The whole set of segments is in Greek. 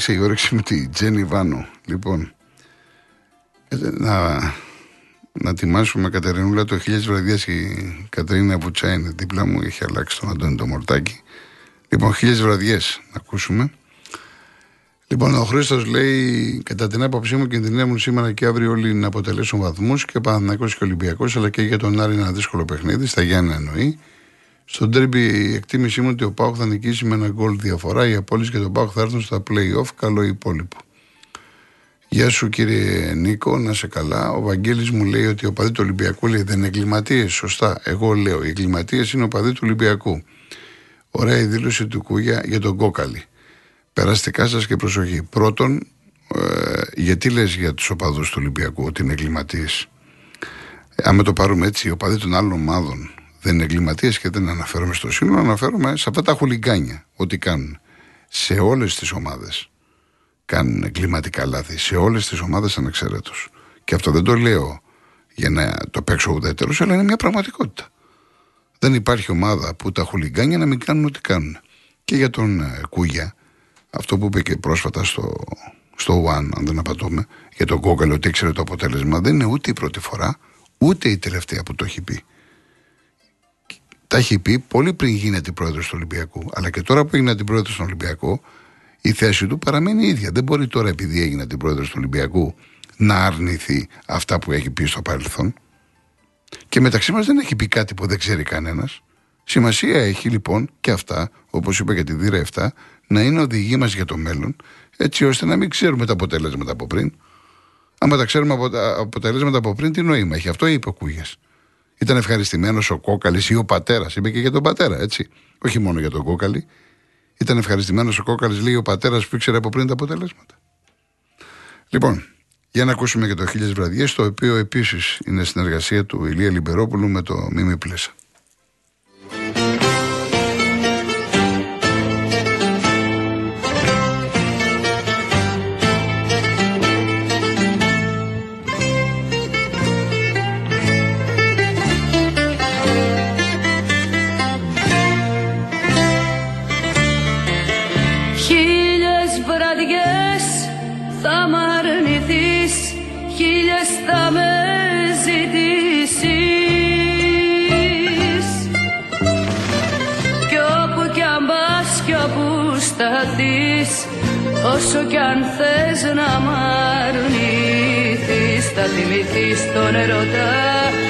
Σα άνοιξε η όρεξη με τη Τζένι Βάνο. Λοιπόν, ε, να, να τιμάσουμε Κατερινούλα το χίλιες βραδιά η Κατερίνα Βουτσά είναι δίπλα μου, έχει αλλάξει τον Αντώνη το Μορτάκι. Λοιπόν, χίλιες βραδιές να ακούσουμε. Λοιπόν, ο Χρήστος λέει: Κατά την άποψή μου, κινδυνεύουν σήμερα και αύριο όλοι να αποτελέσουν βαθμούς και Παναθυνακό και Ολυμπιακός, αλλά και για τον Άρη ένα δύσκολο παιχνίδι, στα Γιάννα εννοεί. Στον τέρμπι η εκτίμησή μου ότι ο Πάουκ θα νικήσει με ένα γκολ διαφορά. Οι απόλυτες και τον Πάουκ θα έρθουν στα playoff. Καλό υπόλοιπο. Γεια σου κύριε Νίκο, να σε καλά. Ο Βαγγέλης μου λέει ότι ο παδί του Ολυμπιακού λέει δεν είναι εγκληματίες. Σωστά. Εγώ λέω: Οι εγκληματίες είναι ο παδί του Ολυμπιακού. Ωραία η δήλωση του Κούγια για τον Κόκαλη. Περαστικά σας και προσοχή. Πρώτον, ε, γιατί λες για τους οπαδούς του Ολυμπιακού ότι είναι εγκληματίες; Αν το πάρουμε έτσι, οι οπαδοί των άλλων ομάδων δεν είναι εγκληματίες και δεν αναφέρομαι στο σύνολο, αναφέρομαι σε αυτά τα χουλιγκάνια. Ό,τι κάνουν. Σε όλες τις ομάδες κάνουν εγκληματικά λάθη. Σε όλες τις ομάδες ανεξαιρέτως. Και αυτό δεν το λέω για να το παίξω ουδέτερος, αλλά είναι μια πραγματικότητα. Δεν υπάρχει ομάδα που τα χουλιγκάνια να μην κάνουν ό,τι κάνουν. Και για τον ε, Κούγια, αυτό που είπε και πρόσφατα στο, στο One, αν δεν απατώμε, για τον Κόκαλο ότι ήξερε το αποτέλεσμα, δεν είναι ούτε η πρώτη φορά, ούτε η τελευταία που το έχει πει. Τα έχει πει πολύ πριν γίνεται πρόεδρος του Ολυμπιακού. Αλλά και τώρα που έγινε την πρόεδρο του Ολυμπιακού, η θέση του παραμένει ίδια. Δεν μπορεί τώρα, επειδή έγινε την πρόεδρο του Ολυμπιακού, να αρνηθεί αυτά που έχει πει στο παρελθόν. Και μεταξύ μας δεν έχει πει κάτι που δεν ξέρει κανένας. Σημασία έχει λοιπόν και αυτά, όπως είπα για τη ΔΥΡΑ 7, να είναι οδηγοί μας για το μέλλον, έτσι ώστε να μην ξέρουμε τα αποτέλεσματα από πριν. Άμα τα ξέρουμε από τα αποτελέσματα από πριν, τι νόημα έχει. Αυτό είπε ο Κούγιας. Ήταν ευχαριστημένος ο Κόκαλης ή ο πατέρας. Είπε και για τον πατέρα, έτσι. Όχι μόνο για τον Κόκαλη. Ήταν ευχαριστημένος ο Κόκαλης, λέει ο πατέρας που ήξερε από πριν τα αποτελέσματα. Λοιπόν, για να ακούσουμε και το Χίλιες Βραδιές, το οποίο επίσης είναι συνεργασία του Ηλία Λιμπερόπουλου με το Μίμη Πλέσα. Όσο κι αν θες να μ' αρνηθείς Θα θυμηθείς τον ερωτά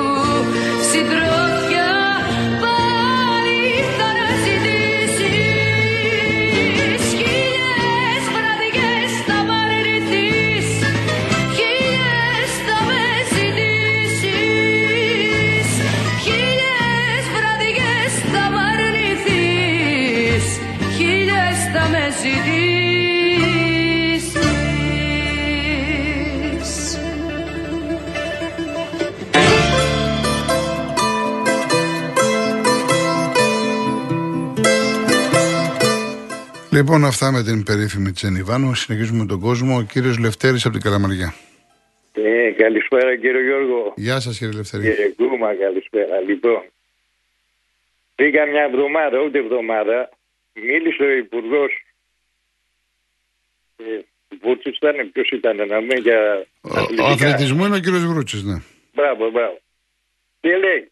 Λοιπόν, αυτά με την περίφημη Τσενιβάνου. Συνεχίζουμε με τον κόσμο. Ο κύριος Λευτέρης από την Καλαμαριά. Ε, καλησπέρα κύριε Γιώργο. Γεια σας κύριε Λευτέρη. Κύριε Κούμα, καλησπέρα. Λοιπόν, πήγα μια εβδομάδα, ούτε εβδομάδα, μίλησε ο Υπουργός. Ε, Βούτση ήταν, ποιος ήταν, να μην για. Ο, ο αθλητισμού είναι ο κύριος Βρούτση, ναι. Μπράβο, μπράβο. Και λέει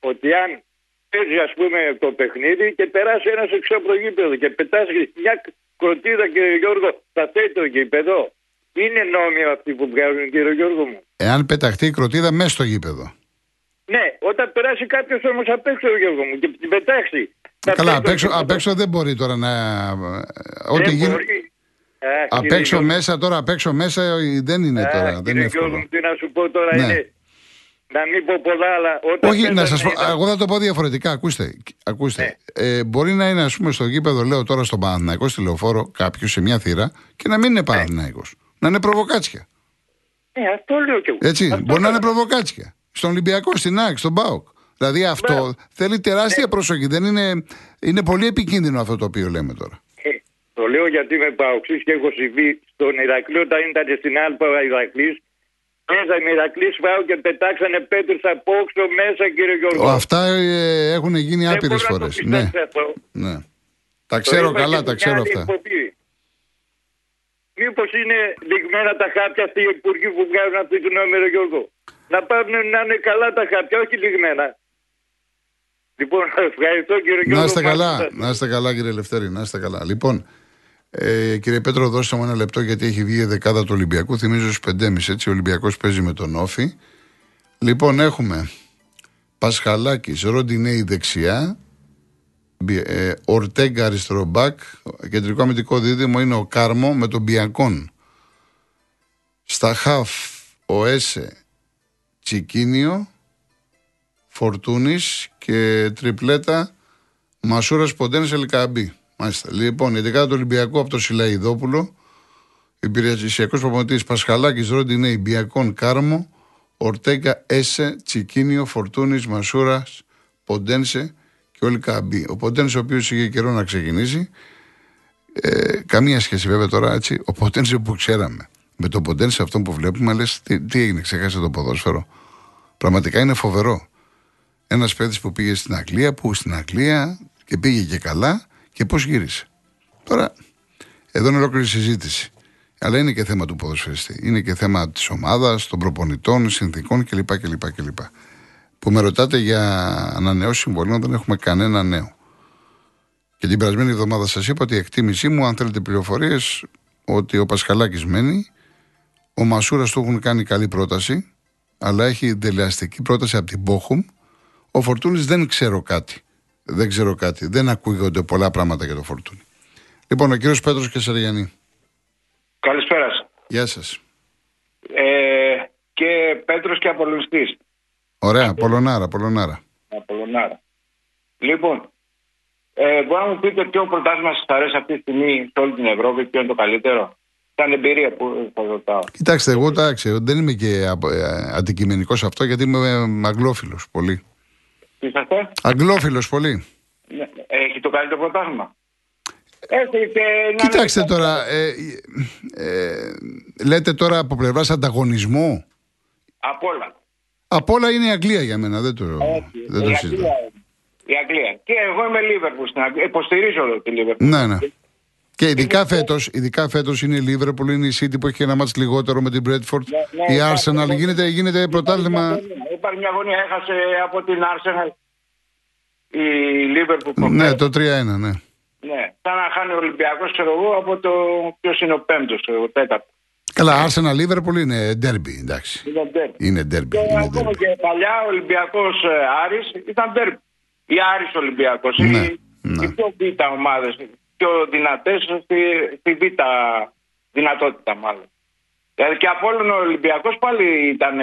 ότι αν παίζει ας πούμε το παιχνίδι και περάσει ένας εξώ από το γήπεδο και πετάσει μια κροτίδα κύριε Γιώργο θα θέλει το γήπεδο. Είναι νόμιο αυτοί που βγάζουν κύριε Γιώργο μου. Εάν πεταχτεί η κροτίδα μέσα στο γήπεδο. Ναι, όταν περάσει κάποιος όμως απ' έξω Γιώργο μου και την πετάξει. θα Καλά, θέλει απ' το έξω, γήπεδο. απ' έξω δεν μπορεί τώρα να. Ό,τι Δεν γίνει. μπορεί. Αχ, Απ' κύριε έξω Γιώργο. μέσα τώρα, απ' έξω μέσα ε, δεν είναι Αχ, τώρα. Δεν κύριε είναι Γιώργο εύκολο. μου, τι να σου πω τώρα Ναι. είναι. Να μην πω πολλά, αλλά όταν. Όχι, να πέτανε σας πω. ένα- Εγώ θα το πω διαφορετικά. Ακούστε. ακούστε. Ναι. Ε, μπορεί να είναι, ας πούμε, στο γήπεδο, λέω τώρα στον Παναθηναϊκό, στη λεωφόρο, κάποιος σε μια θύρα και να μην Ναι. είναι Παναθηναϊκός. Να είναι προβοκάτσια. Ε, αυτό λέω κι εγώ. Έτσι. Αυτό μπορεί να λέω. είναι προβοκάτσια. Στον Ολυμπιακό, στην ΑΕΚ, στον ΠΑΟΚ. Δηλαδή αυτό Μπράβο. θέλει τεράστια προσοχή. Δεν είναι, είναι πολύ επικίνδυνο αυτό το οποίο λέμε τώρα. Ε, Το λέω γιατί είμαι παοξής και έχω συμβεί στον Ηρακλή όταν ήταν στην Άλπα Ηρακλής. Παίζαμε Ηρακλής πάω και πετάξανε πέτρες από όξω μέσα κύριε Γιώργο. Αυτά ε, έχουν γίνει Δεν άπειρες μπορώ να το φορές. πιστέψω Ναι, αυτό. ναι. Τα Το ξέρω είπα καλά, και τα σε ξέρω μια άλλη αυτά. εκπομπή. Μήπως είναι λιγμένα τα χάπια αυτοί οι υπουργοί που βγάζουν αυτή το νούμερο Γιώργο; Να πάρουν να είναι καλά τα χάπια, όχι λιγμένα. Λοιπόν, ευχαριστώ κύριε Γιώργο. Να είστε καλά, Μάλιστα. να είστε καλά κύριε Λευτέρη, να είστε καλά. Λοιπόν, ε, κύριε Πέτρο, δώστε μου ένα λεπτό γιατί έχει βγει η δεκάδα του Ολυμπιακού. Θυμίζω στου 5.30 έτσι. Ο Ολυμπιακός παίζει με τον Όφη. Λοιπόν, έχουμε Πασχαλάκης, Ροντινέη δεξιά. Μπι- Ε, Ορτέγκα αριστερό μπακ. Κεντρικό αμυντικό δίδυμο είναι ο Κάρμο με τον Μπιανκόν. Στα χαφ ο Έσε Τσικίνιο. Φορτούνης και τριπλέτα Μασούρας Ποντένε Ελικαμπή. Μάλιστα. Λοιπόν, η δεκάδα του Ολυμπιακού από το Σιλαϊδόπουλο. Υπηρεσιακός προπονητής Πασχαλάκης Ρόντινέη Μπιακόν Κάρμο. Ορτέγκα Έσε Τσικίνιο Φορτούνης Μασούρας Ποντένσε και όλοι Καμπή. Ο Ποντένσε, ο οποίος είχε καιρό να ξεκινήσει. Ε, καμία σχέση βέβαια τώρα έτσι. Ο Ποντένσε που ξέραμε. Με τον Ποντένσε αυτό που βλέπουμε, λες τι, τι έγινε, ξέχασε το ποδόσφαιρο. Πραγματικά είναι φοβερό. Ένας παιδί που πήγε στην Αγγλία, που στην Αγγλία και πήγε και καλά και πώς γύρισε. Τώρα, εδώ είναι ολόκληρη συζήτηση. Αλλά είναι και θέμα του ποδοσφαιριστή. Είναι και θέμα της ομάδας, των προπονητών, συνθήκων κλπ. κλπ, κλπ. Που με ρωτάτε για ανανεώσεις συμβολίων, δεν έχουμε κανένα νέο. Και την περασμένη εβδομάδα σας είπα ότι η εκτίμησή μου, αν θέλετε πληροφορίες, ότι ο Πασχαλάκης μένει, ο Μασούρας του έχουν κάνει καλή πρόταση, αλλά έχει δελεαστική πρόταση από την Μπόχουμ. Ο Φορτούνης δεν ξέρω κάτι. Δεν ξέρω κάτι. Δεν ακούγονται πολλά πράγματα για το Φορτούνη. Λοιπόν, ο κύριος Πέτρος Κεσαριανή. Καλησπέρα σας. Γεια σας. Ε, και Πέτρος και Απολωνιστής. Ωραία, Πολωνάρα, Πολωνάρα. Απολωνάρα. Λοιπόν, ε, μπορεί να μου πείτε ποιο πρωτάθλημα σας αρέσει αυτή τη στιγμή σε όλη την Ευρώπη, ποιο είναι το καλύτερο; Σαν εμπειρία που θα ρωτάω. Κοιτάξτε, εγώ εντάξει, δεν είμαι και αντικειμενικός σε αυτό γιατί είμαι αγγλόφιλο πολύ. Τι είσαστε, Αγγλόφιλος πολύ. Ναι, έχει το καλύτερο πρωτάθλημα. Έχει και να Κοιτάξτε είναι- τώρα, ε, ε, λέτε τώρα από πλευράς ανταγωνισμού; Από όλα. Απ' όλα είναι η Αγγλία για μένα, δεν το, Έτσι. δεν το η, συζητάω. Αγγλία, η Αγγλία. Και εγώ είμαι Λίβερπουλ στην Αγγλία. Υποστηρίζω τη Λίβερπουλ. Ναι, ναι. Και ειδικά φέτος ειδικά φέτος είναι η Λίβερπουλ, είναι η City που έχει ένα μάτς λιγότερο με την Bradford. Ναι, ναι, η υπάρχει. Arsenal γίνεται, γίνεται πρωτάθλημα. Υπάρχει μια γωνία, έχασε από την Arsenal η Λίβερπουλ. Ναι, το 3-1, ναι. Ναι, σαν να χάνει ο Ολυμπιακός, ξέρω εγώ, από το ποιος είναι ο πέμπτος, ο τέταρτο. Καλά, Arsenal Liverpool είναι derby, εντάξει. Είναι ντέρμπι. Είναι derby. Και Είναι ακόμα derby. και παλιά ο Ολυμπιακός Άρης ήταν ντέρμπι. Η Άρης Ολυμπιακός. Ναι, οι, ναι. οι πιο β' ομάδες, πιο δυνατές στη, στη β' δυνατότητα μάλλον. Δηλαδή και από όλον ο Ολυμπιακός πάλι ήταν.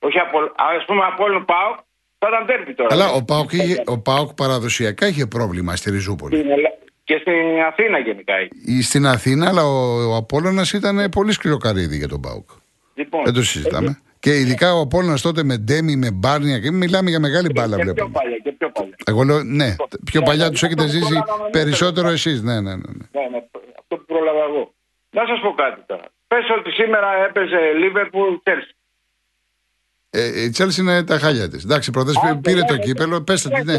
Ε, όχι από, ας πούμε από όλον πάω, θα ήταν ντέρμπι τώρα. Αλλά ο Πάοκ, είχε- ο Πάοκ παραδοσιακά είχε πρόβλημα στη Ριζούπολη. Στην Ελλάδα- Και στην Αθήνα γενικά. έχει. Ή Στην Αθήνα, αλλά ο, ο Απόλλωνας ήταν πολύ σκληρό καρύδι για τον Πάοκ. Λοιπόν, Δεν το συζητάμε. Και ειδικά ο Απόλλωνας τότε με Ντέμι, με Μπάρνια και μιλάμε για μεγάλη μπάλα και πιο βλέπουμε. παλιά, και πιο παλιά. Εγώ λέω, ναι, πιο Ναι, παλιά ναι, τους έχετε αυτό που ζήσει πρόλαβα να περισσότερο μην εσείς. Ναι, ναι, ναι. ναι. Ναι, ναι, αυτό που πρόλαβα εγώ. Να σας πω κάτι τώρα. Πες ότι σήμερα έπαιζε Liverpool Chelsea. Ε, η Τσέλση είναι τα χάλια της. Εντάξει, προχθές πήρε το κύπελο, πέστε τι, ναι.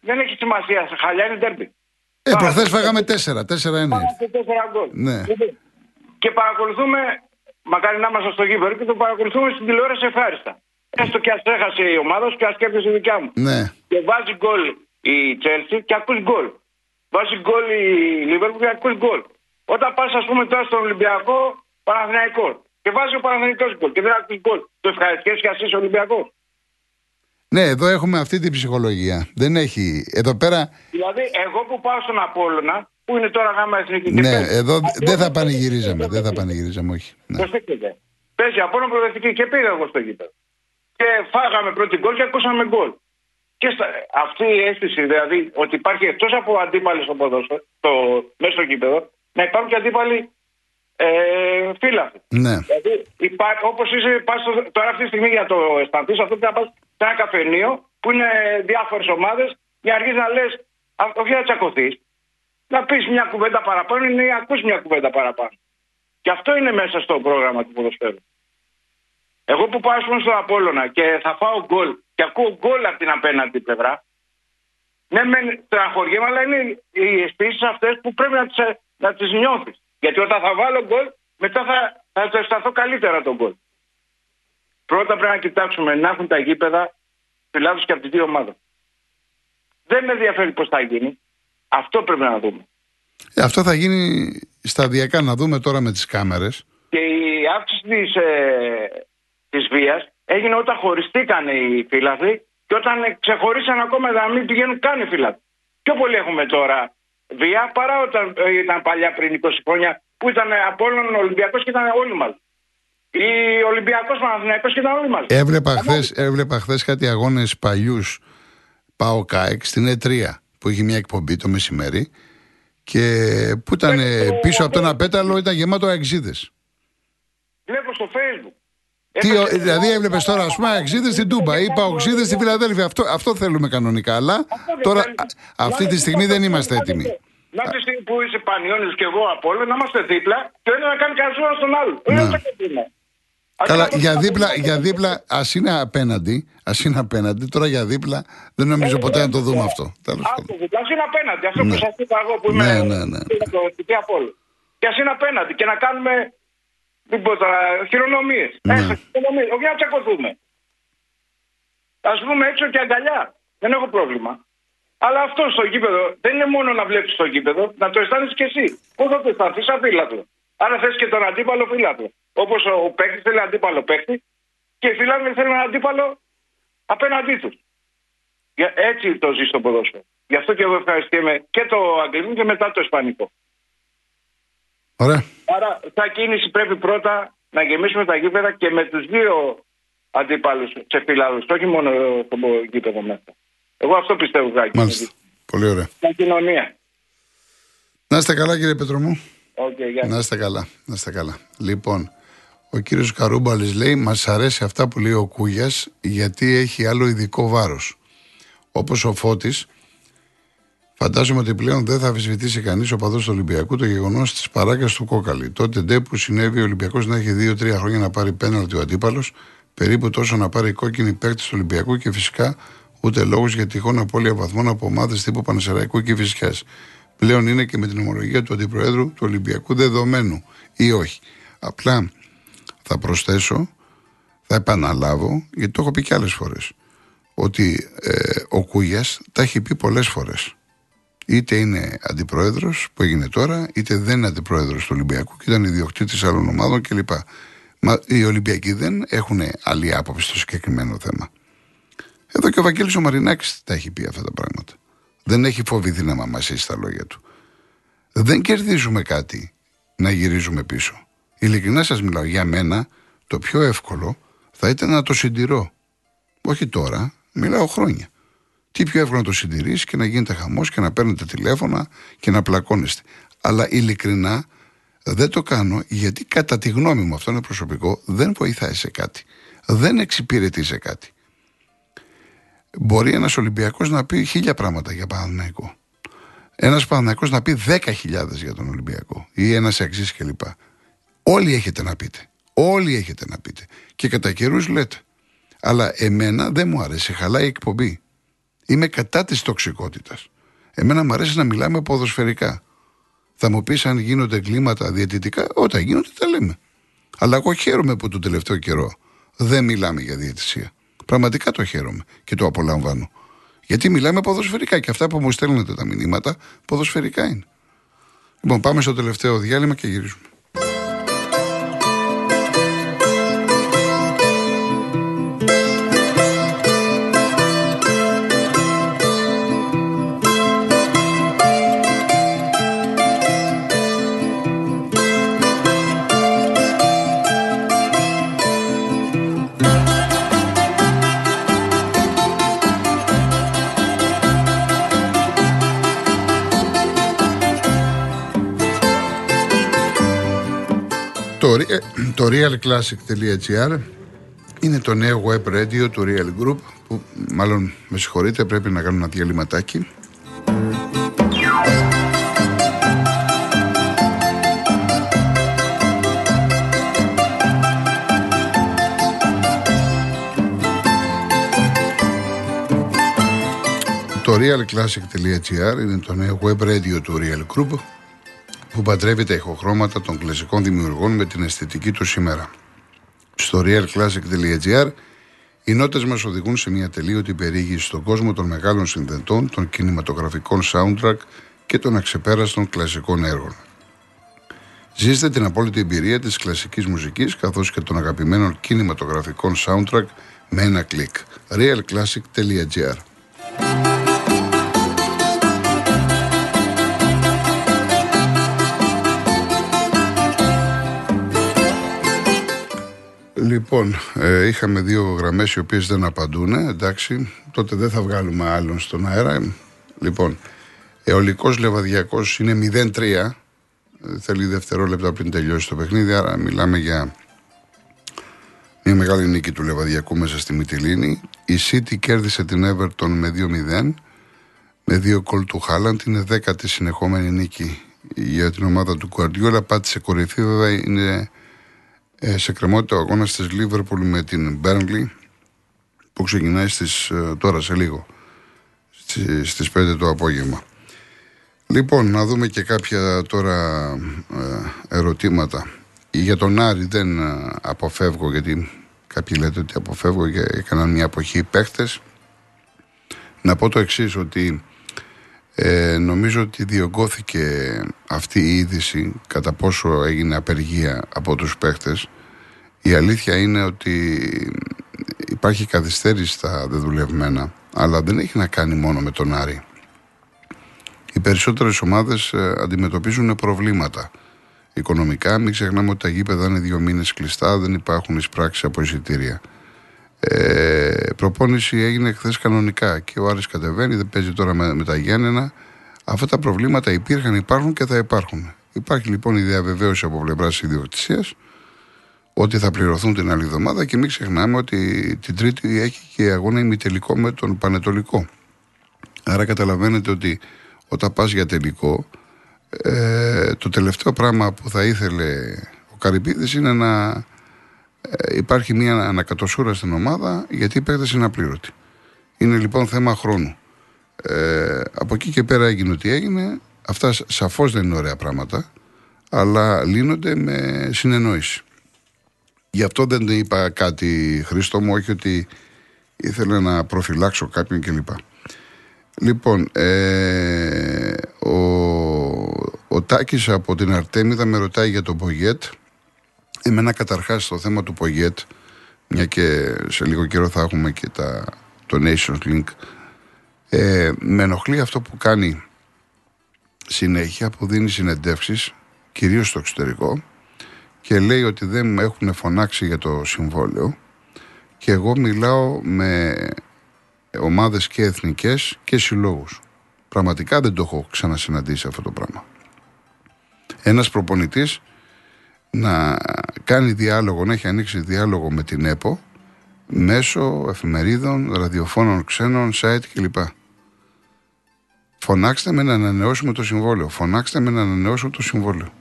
Δεν έχει σημασία. Σε χαλιά είναι τέρμπι. Ε, προχθές φάγαμε τέσσερα, τέσσερα είναι. Πάμε σε τέσσερα γκολ. Ναι. Λοιπόν, Και παρακολουθούμε μακάρι να είμαστε στο γήπεδο και το παρακολουθούμε στην τηλεόραση ευχάριστα. Έστω και ας έχασε η ομάδα σου και ας κέρδισε η δικιά μου. Ναι. Και βάζει γκολ η Chelsea και ακούς γκολ. Βάζει γκολ η Liverpool και ακούς γκολ. Όταν πας, ας πούμε, τώρα στον Ολυμπιακό Παναθηναϊκό και βάζει ο Παναθηναϊκός γκολ και δεν ακούς γκολ. Το ευχαριστιέσαι και εσύ Ολυμπιακός. Ναι, εδώ έχουμε αυτή την ψυχολογία. Δεν έχει. Εδώ πέρα. Δηλαδή, εγώ που πάω στον Απόλλωνα, που είναι τώρα γάμα εθνική. και Ναι, παίζει, εδώ Απόλλωνα δεν θα παίζει, πανηγυρίζαμε. Δεν θα προσέξτε. πανηγυρίζαμε, όχι. Ναι. Προσέξτε. Παίζει Απόλλωνα προοδευτική και πήγα εγώ στο γήπεδο. Και φάγαμε πρώτη γκολ και ακούσαμε γκολ. Και στα, αυτή η αίσθηση, δηλαδή, ότι υπάρχει εκτός από αντίπαλοι στο ποδόσφαιρο, το, μέσα στο γήπεδο, να υπάρχουν και αντίπαλοι ε, φύλαθλοι. Ναι. Δηλαδή, όπως είσαι, πας στο- τώρα αυτή τη στιγμή για το αισθανθεί, αυτό πρέπει να πας σε ένα καφενείο που είναι διάφορες ομάδες για να αρχίσει να λες, όχι να τσακωθείς, να πεις μια κουβέντα παραπάνω ή να ακούς μια κουβέντα παραπάνω. Και αυτό είναι μέσα στο πρόγραμμα του ποδοσφαίρου. Εγώ που πάω ας πούμε, στον Απόλλωνα και θα φάω γκολ και ακούω γκολ από την απέναντι πλευρά, ναι, μεν στεναχωριέμαι, αλλά είναι οι αισθήσεις αυτές που πρέπει να τις να τις νιώθεις. Γιατί όταν θα βάλω γκολ, μετά θα, θα το αισθανθώ καλύτερα τον γκολ. Πρώτα πρέπει να κοιτάξουμε να έχουν τα γήπεδα φυλάδου και από τι δύο ομάδε. Δεν με ενδιαφέρει πώς θα γίνει. Αυτό πρέπει να δούμε. Ε, αυτό θα γίνει σταδιακά. Να δούμε τώρα με τις κάμερες. Και η αύξηση της, ε, της βίας έγινε όταν χωριστήκαν οι φύλαθλοι και όταν ξεχωρίσαν ακόμα να μην πηγαίνουν καν οι φύλαθλοι. Πιο πολύ έχουμε τώρα βία παρά όταν ε, ήταν παλιά πριν 20 χρόνια που ήταν από όλων Ολυμπιακός και ήταν όλοι μαζί. Ή Ολυμπιακός Παναθηναϊκός και ήταν όλοι μαζί. Έβλεπα χθες, έβλεπα χθες κάτι αγώνες παλιούς Πάο ΚΑΕΚ στην Ε3 που είχε μια εκπομπή το μεσημέρι και που ήταν ε, πίσω από το ένα πέταλο ήταν γεμάτο αεξίδες. Βλέπω στο facebook. Τι, Έπεσε- ο- δηλαδή έβλεπες τώρα, ας πούμε, αεξίδε στην Τούμπα ή παοξίδε στη Φιλαδέλφια. Αυτό, αυτό θέλουμε κανονικά. Αλλά Αυτό δεν τώρα θέλουμε. α- αυτή τη στιγμή δεν είμαστε έτοιμοι. Να τη στιγμή που είσαι Πανιόνιος και εγώ από όλα, να είμαστε δίπλα και ο ένας να κάνει καρσούρα στον άλλο. Ναι. Δεν τσακωθούμε. Ας Καλά, είμαστε για δίπλα. δίπλα, για δίπλα, ας είναι απέναντι, ας είναι απέναντι. Τώρα για δίπλα δεν νομίζω ποτέ να το δούμε αυτό. Τέλος πάντων. Άκου, ας είναι απέναντι. Αυτό που Ναι. σας είπα εγώ που είμαι Ναι, ναι, ναι. είναι από όλο. Και ας είναι απέναντι και να κάνουμε μην πω τώρα, χειρονομίες. Ναι. Έστω, χειρονομίες. Όχι να τσακωθούμε. Ας πούμε έξω και αγκαλιά. Δεν έχω πρόβλημα. Αλλά αυτό στο γήπεδο δεν είναι μόνο να βλέπεις το γήπεδο, να το αισθάνεσαι και εσύ. Πώ θα το αισθανθείς, σαν φύλατο. Άρα θες και τον αντίπαλο φύλατο. Όπως ο παίκτης θέλει αντίπαλο παίκτη και οι φύλατοι θέλουν έναν αντίπαλο απέναντί του. Έτσι το ζει στο ποδόσφαιρο. Γι' αυτό και εγώ ευχαριστούμε και το αγγλικό και μετά το ισπανικό. Ωραία. Άρα, σαν κίνηση πρέπει πρώτα να γεμίσουμε τα γήπεδα και με τους δύο αντίπαλου σε φυλάδου, όχι μόνο το γήπεδο μέσα. Εγώ αυτό πιστεύω, Ζάκη. Μάλιστα. Πολύ ωραία. Στην κοινωνία. Να είστε καλά, κύριε Πετρομού. Οκ, γεια. Να είστε καλά. Να είστε καλά. Λοιπόν, ο κύριος Καρούμπαλης λέει μας αρέσει αυτά που λέει ο Κούγιας γιατί έχει άλλο ειδικό βάρος. Όπως ο Φώτης, φαντάζομαι ότι πλέον δεν θα αμφισβητήσει κανείς οπαδός του Ολυμπιακού το γεγονός της παράγκας του Κόκαλη. Τότε ντε που συνέβη ο Ολυμπιακός να έχει 2-3 χρόνια να πάρει πέναλτι ο αντίπαλος, περίπου τόσο να πάρει κόκκινη παίκτης του Ολυμπιακού και φυσικά ούτε λόγος για τυχόν απώλεια βαθμών από ομάδες τύπου Πανσερραϊκού και Κηφισιάς. Πλέον είναι και με την ομολογία του Αντιπροέδρου του Ολυμπιακού δεδομένου ή όχι. Απλά θα προσθέσω, θα επαναλάβω, γιατί το έχω πει και άλλες φορές, ότι ε, ο Κούγιας τα έχει πει πολλές φορές. Είτε είναι αντιπρόεδρος που έγινε τώρα, είτε δεν είναι αντιπρόεδρος του Ολυμπιακού και ήταν ιδιοκτήτης άλλων ομάδων κλπ. Μα οι Ολυμπιακοί δεν έχουν άλλη άποψη στο συγκεκριμένο θέμα. Εδώ και ο Βαγγέλης ο Μαρινάκης τα έχει πει αυτά τα πράγματα. Δεν έχει φοβηθεί να μαμασίσει τα λόγια του. Δεν κερδίζουμε κάτι να γυρίζουμε πίσω. Ειλικρινά σας μιλάω, για μένα το πιο εύκολο θα ήταν να το συντηρώ. Όχι τώρα, μιλάω χρόνια. Τι πιο εύκολο να το συντηρήσει και να γίνεται χαμός και να παίρνετε τηλέφωνα και να πλακώνεστε. Αλλά ειλικρινά δεν το κάνω γιατί κατά τη γνώμη μου, αυτό είναι προσωπικό, δεν βοηθάει σε κάτι. Δεν εξυπηρετεί σε κάτι. Μπορεί ένας Ολυμπιακός να πει χίλια πράγματα για Παναθηναϊκό. Ένας Παναθηναϊκός να πει δέκα χιλιάδες για τον Ολυμπιακό ή ένας εξής κλπ. Όλοι έχετε να πείτε. Όλοι έχετε να πείτε. Και κατά καιρούς λέτε. Αλλά εμένα δεν μου αρέσει, χαλάει η εκπομπή. Είμαι κατά της τοξικότητας. Εμένα μου αρέσει να μιλάμε ποδοσφαιρικά. Θα μου πεις αν γίνονται εγκλήματα διαιτητικά, όταν γίνονται τα λέμε. Αλλά εγώ χαίρομαι που τον τελευταίο καιρό δεν μιλάμε για διαιτησία. Πραγματικά το χαίρομαι και το απολαμβάνω. Γιατί μιλάμε ποδοσφαιρικά και αυτά που μου στέλνετε τα μηνύματα ποδοσφαιρικά είναι. Λοιπόν, πάμε στο τελευταίο διάλειμμα και γυρίζουμε. realclassic.gr είναι το νέο web radio του Real Group που μάλλον με συγχωρείτε πρέπει να κάνω ένα διαλυματάκι. Το realclassic.gr είναι το νέο web radio του Real Group που παντρεύει τα ηχοχρώματα των κλασικών δημιουργών με την αισθητική του σήμερα. Στο realclassic.gr οι νότες μας οδηγούν σε μια τελείωτη περίγηση στον κόσμο των μεγάλων συνδετών, των κινηματογραφικών soundtrack και των αξεπέραστων κλασικών έργων. Ζήστε την απόλυτη εμπειρία της κλασικής μουσικής καθώς και των αγαπημένων κινηματογραφικών soundtrack με ένα κλικ. realclassic.gr Λοιπόν, ε, είχαμε δύο γραμμές οι οποίες δεν απαντούν, εντάξει, τότε δεν θα βγάλουμε άλλον στον αέρα. Λοιπόν, αιωλικός λεβαδιακός είναι 0-3, θέλει δευτερόλεπτα πριν τελειώσει το παιχνίδι, άρα μιλάμε για μια μεγάλη νίκη του Λεβαδιακού μέσα στη Μυτιλίνη. Η City κέρδισε την Everton με 2-0, με δύο κολ του Χάλαντ, είναι δέκατη συνεχόμενη νίκη για την ομάδα του Κουαρδιόλα, πάτησε κορυφή βέβαια, είναι ε, σε κρεμότητα ο αγώνας της Λίβερπουλ με την Μπέρνλι που ξεκινάει στις, ε, τώρα σε λίγο στις 5 το απόγευμα. Λοιπόν, να δούμε και κάποια τώρα ε, ερωτήματα. Για τον Άρη δεν αποφεύγω, γιατί κάποιοι λέτε ότι αποφεύγω και έκαναν μια αποχή παίχτες. Να πω το εξής ότι ε, νομίζω ότι διωγγώθηκε αυτή η είδηση κατά πόσο έγινε απεργία από τους παίχτες. Η αλήθεια είναι ότι υπάρχει καθυστέρηση στα δεδουλευμένα, αλλά δεν έχει να κάνει μόνο με τον Άρη. Οι περισσότερες ομάδες ε, αντιμετωπίζουν προβλήματα. Οικονομικά, μην ξεχνάμε ότι τα γήπεδα είναι δύο μήνες κλειστά, δεν υπάρχουν εισπράξεις από εισιτήρια. Ε, προπόνηση έγινε χθες κανονικά και ο Άρης κατεβαίνει, δεν παίζει τώρα με, με τα Γιάννενα. Αυτά τα προβλήματα υπήρχαν, υπάρχουν και θα υπάρχουν. Υπάρχει λοιπόν η διαβεβαίωση από πλευράς ιδιοκτησίας ότι θα πληρωθούν την άλλη εβδομάδα και μην ξεχνάμε ότι την Τρίτη έχει και αγώνα ημιτελικό με τον Πανετολικό. Άρα καταλαβαίνετε ότι όταν πας για τελικό ε, το τελευταίο πράγμα που θα ήθελε ο Καρυπίδης είναι να ε, υπάρχει μια ανακατοσούρα στην ομάδα γιατί οι παίκτες είναι απλήρωτοι. Είναι λοιπόν θέμα χρόνου. Ε, από εκεί και πέρα έγινε ό,τι έγινε. Αυτά σαφώς δεν είναι ωραία πράγματα αλλά λύνονται με συνεννόηση. Γι' αυτό δεν είπα κάτι Χρήστο μου, όχι ότι ήθελα να προφυλάξω κάποιον κλπ. Λοιπόν, ε, ο, ο Τάκης από την Αρτέμιδα με ρωτάει για τον Πογέτ. Εμένα καταρχάς το θέμα του Πογέτ, μια και σε λίγο καιρό θα έχουμε και τα, το Nations Link, ε, με ενοχλεί αυτό που κάνει συνέχεια, που δίνει συνεντεύξεις, κυρίως στο εξωτερικό, και λέει ότι δεν με έχουν φωνάξει για το συμβόλαιο και εγώ μιλάω με ομάδες και εθνικές και συλλόγους. Πραγματικά δεν το έχω ξανασυναντήσει αυτό το πράγμα. Ένας προπονητής να κάνει διάλογο, να έχει ανοίξει διάλογο με την ΕΠΟ μέσω εφημερίδων, ραδιοφώνων ξένων, site κλπ. Φωνάξτε με να ανανεώσουμε το συμβόλαιο. Φωνάξτε με να ανανεώσουμε το συμβόλαιο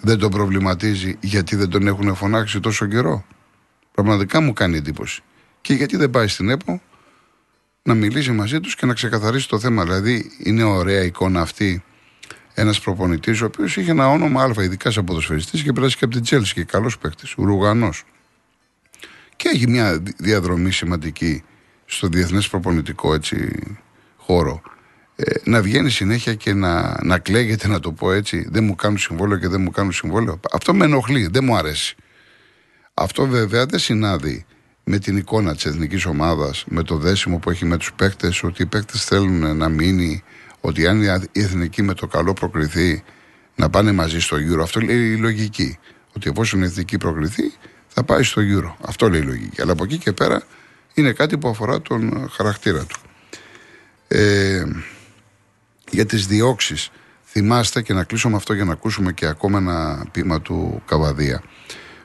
δεν τον προβληματίζει γιατί δεν τον έχουν φωνάξει τόσο καιρό. Πραγματικά μου κάνει εντύπωση. Και γιατί δεν πάει στην ΕΠΟ να μιλήσει μαζί τους και να ξεκαθαρίσει το θέμα. Δηλαδή είναι ωραία εικόνα αυτή ένας προπονητής, ο οποίος είχε ένα όνομα Α, ειδικά σε ποδοσφαιριστής και περάσει και από την Τσέλση και καλός παίκτης, Ουρουγανό. Και έχει μια διαδρομή σημαντική στο διεθνές προπονητικό έτσι, χώρο. Ε, να βγαίνει συνέχεια και να, να κλαίγεται, να το πω έτσι, δεν μου κάνουν συμβόλαιο και δεν μου κάνουν συμβόλαιο. Αυτό με ενοχλεί, δεν μου αρέσει. Αυτό βέβαια δεν συνάδει με την εικόνα της εθνικής ομάδας, με το δέσιμο που έχει με τους παίκτες, ότι οι παίκτες θέλουν να μείνει, ότι αν η εθνική με το καλό προκριθεί να πάνε μαζί στο Euro. Αυτό λέει η λογική. Ότι εφόσον η εθνική προκριθεί, θα πάει στο Euro. Αυτό λέει η λογική. Αλλά από εκεί και πέρα είναι κάτι που αφορά τον χαρακτήρα του. Ε, για τις διώξεις θυμάστε και να κλείσω με αυτό για να ακούσουμε και ακόμα ένα πείμα του Καβαδία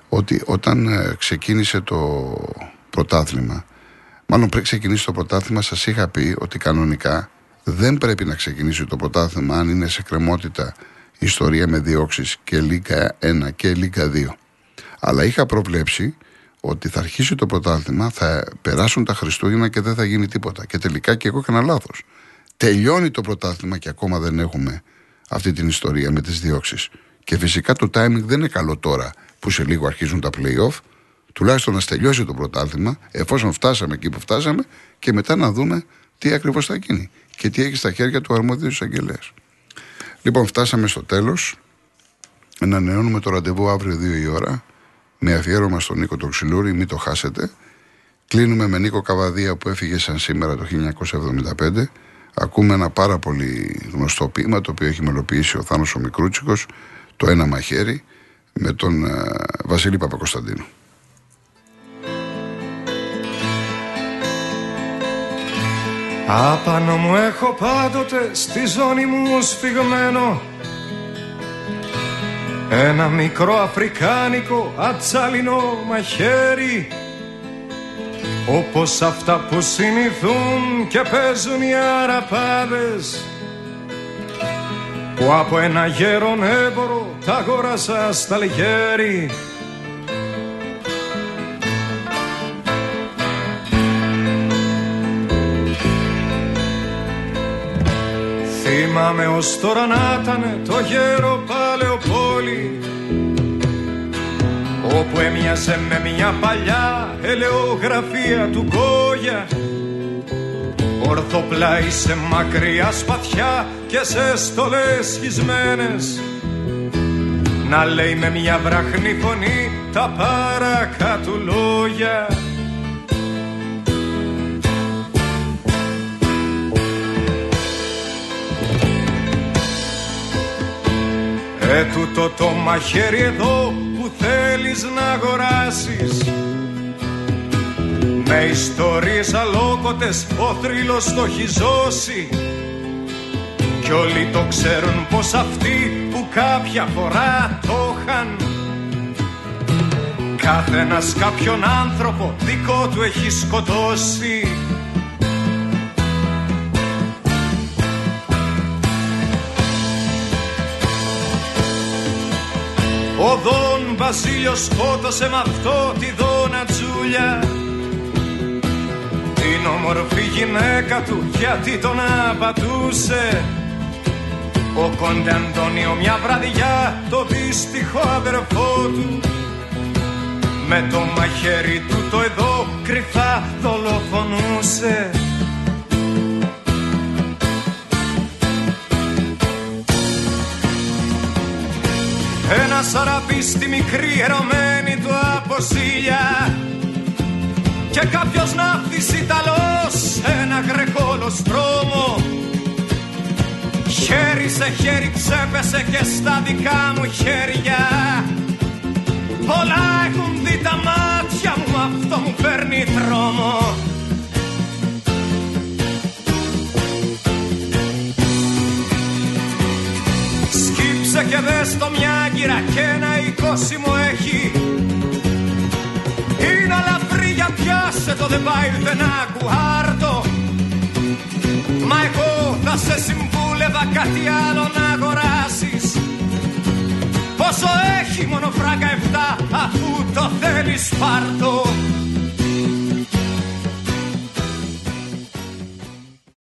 ότι όταν ε, ξεκίνησε το πρωτάθλημα μάλλον πριν ξεκινήσει το πρωτάθλημα σας είχα πει ότι κανονικά δεν πρέπει να ξεκινήσει το πρωτάθλημα αν είναι σε κρεμότητα ιστορία με διώξεις και Λίγκα 1 και Λίγκα 2 αλλά είχα προβλέψει ότι θα αρχίσει το πρωτάθλημα, θα περάσουν τα Χριστούγεννα και δεν θα γίνει τίποτα. Και τελικά και εγώ έκανα λάθος. Τελειώνει το πρωτάθλημα και ακόμα δεν έχουμε αυτή την ιστορία με τις διώξει. Και φυσικά το timing δεν είναι καλό τώρα που σε λίγο αρχίζουν τα playoff. Τουλάχιστον να τελειώσει το πρωτάθλημα, εφόσον φτάσαμε εκεί που φτάσαμε, και μετά να δούμε τι ακριβώς θα γίνει και τι έχει στα χέρια του αρμόδιου εισαγγελέας. Λοιπόν, φτάσαμε στο τέλος. Ανανεώνουμε το ραντεβού αύριο 2 η ώρα με αφιέρωμα στον Νίκο Τοξιλούρη, μην το χάσετε. Κλείνουμε με Νίκο Καβαδία που έφυγε σαν σήμερα το 1975. Ακούμε ένα πάρα πολύ γνωστό ποίημα το οποίο έχει μελοποιήσει ο Θάνος ο Μικρούτσικος, το ένα μαχαίρι, με τον uh, Βασίλη Παπακοσταντίνου. Άπανο μου έχω πάντοτε στη ζώνη μου σφιγμένο ένα μικρό αφρικάνικο ατσάλινο μαχαίρι όπως αυτά που συνηθούν και παίζουν οι αραπάδες που από ένα γέρον έμπορο τα αγόρασα στα λιγέρι Θυμάμαι ως τώρα να ήταν το γέρο πόλη όπου έμοιασε με μια παλιά ελαιογραφία του Γκόγια ορθοπλάι σε μακριά σπαθιά και σε στολές σχισμένες να λέει με μια βραχνή φωνή τα παρακάτω λόγια Ε, τούτο το μαχαίρι εδώ που θέλεις να αγοράσεις. Με ιστορίες αλόκοτες ο θρύλος το έχει ζώσει. Κι όλοι το ξέρουν πως αυτοί που κάποια φορά το είχαν. Κάθε ένας κάποιον άνθρωπο δικό του έχει σκοτώσει Ο Δον Βασίλειος σκότωσε με αυτό τη Δόνα Τζούλια Την όμορφη γυναίκα του γιατί τον απατούσε. Ο Κόντε Αντώνιο μια βραδιά το δύστιχο αδερφό του. Με το μαχαίρι του το εδώ κρυφά δολοφονούσε Ένα σαραπί στη μικρή ερωμένη του αποσύλια Και κάποιος ναύτης Ιταλός ένα γρεκόλο στρώμο Χέρι σε χέρι ξέπεσε και στα δικά μου χέρια. Πολλά έχουν δει τα μάτια μου αυτό μου παίρνει τρόμο και δες το μια άγκυρα και ένα εικόσι μου έχει. Είναι αλαφρύ για πιάσε το δεν πάει να κουάρτο. Μα εγώ θα σε συμβούλευα κάτι άλλο να αγοράσεις. Πόσο έχει μόνο φράγκα εφτά αφού το θέλεις πάρτο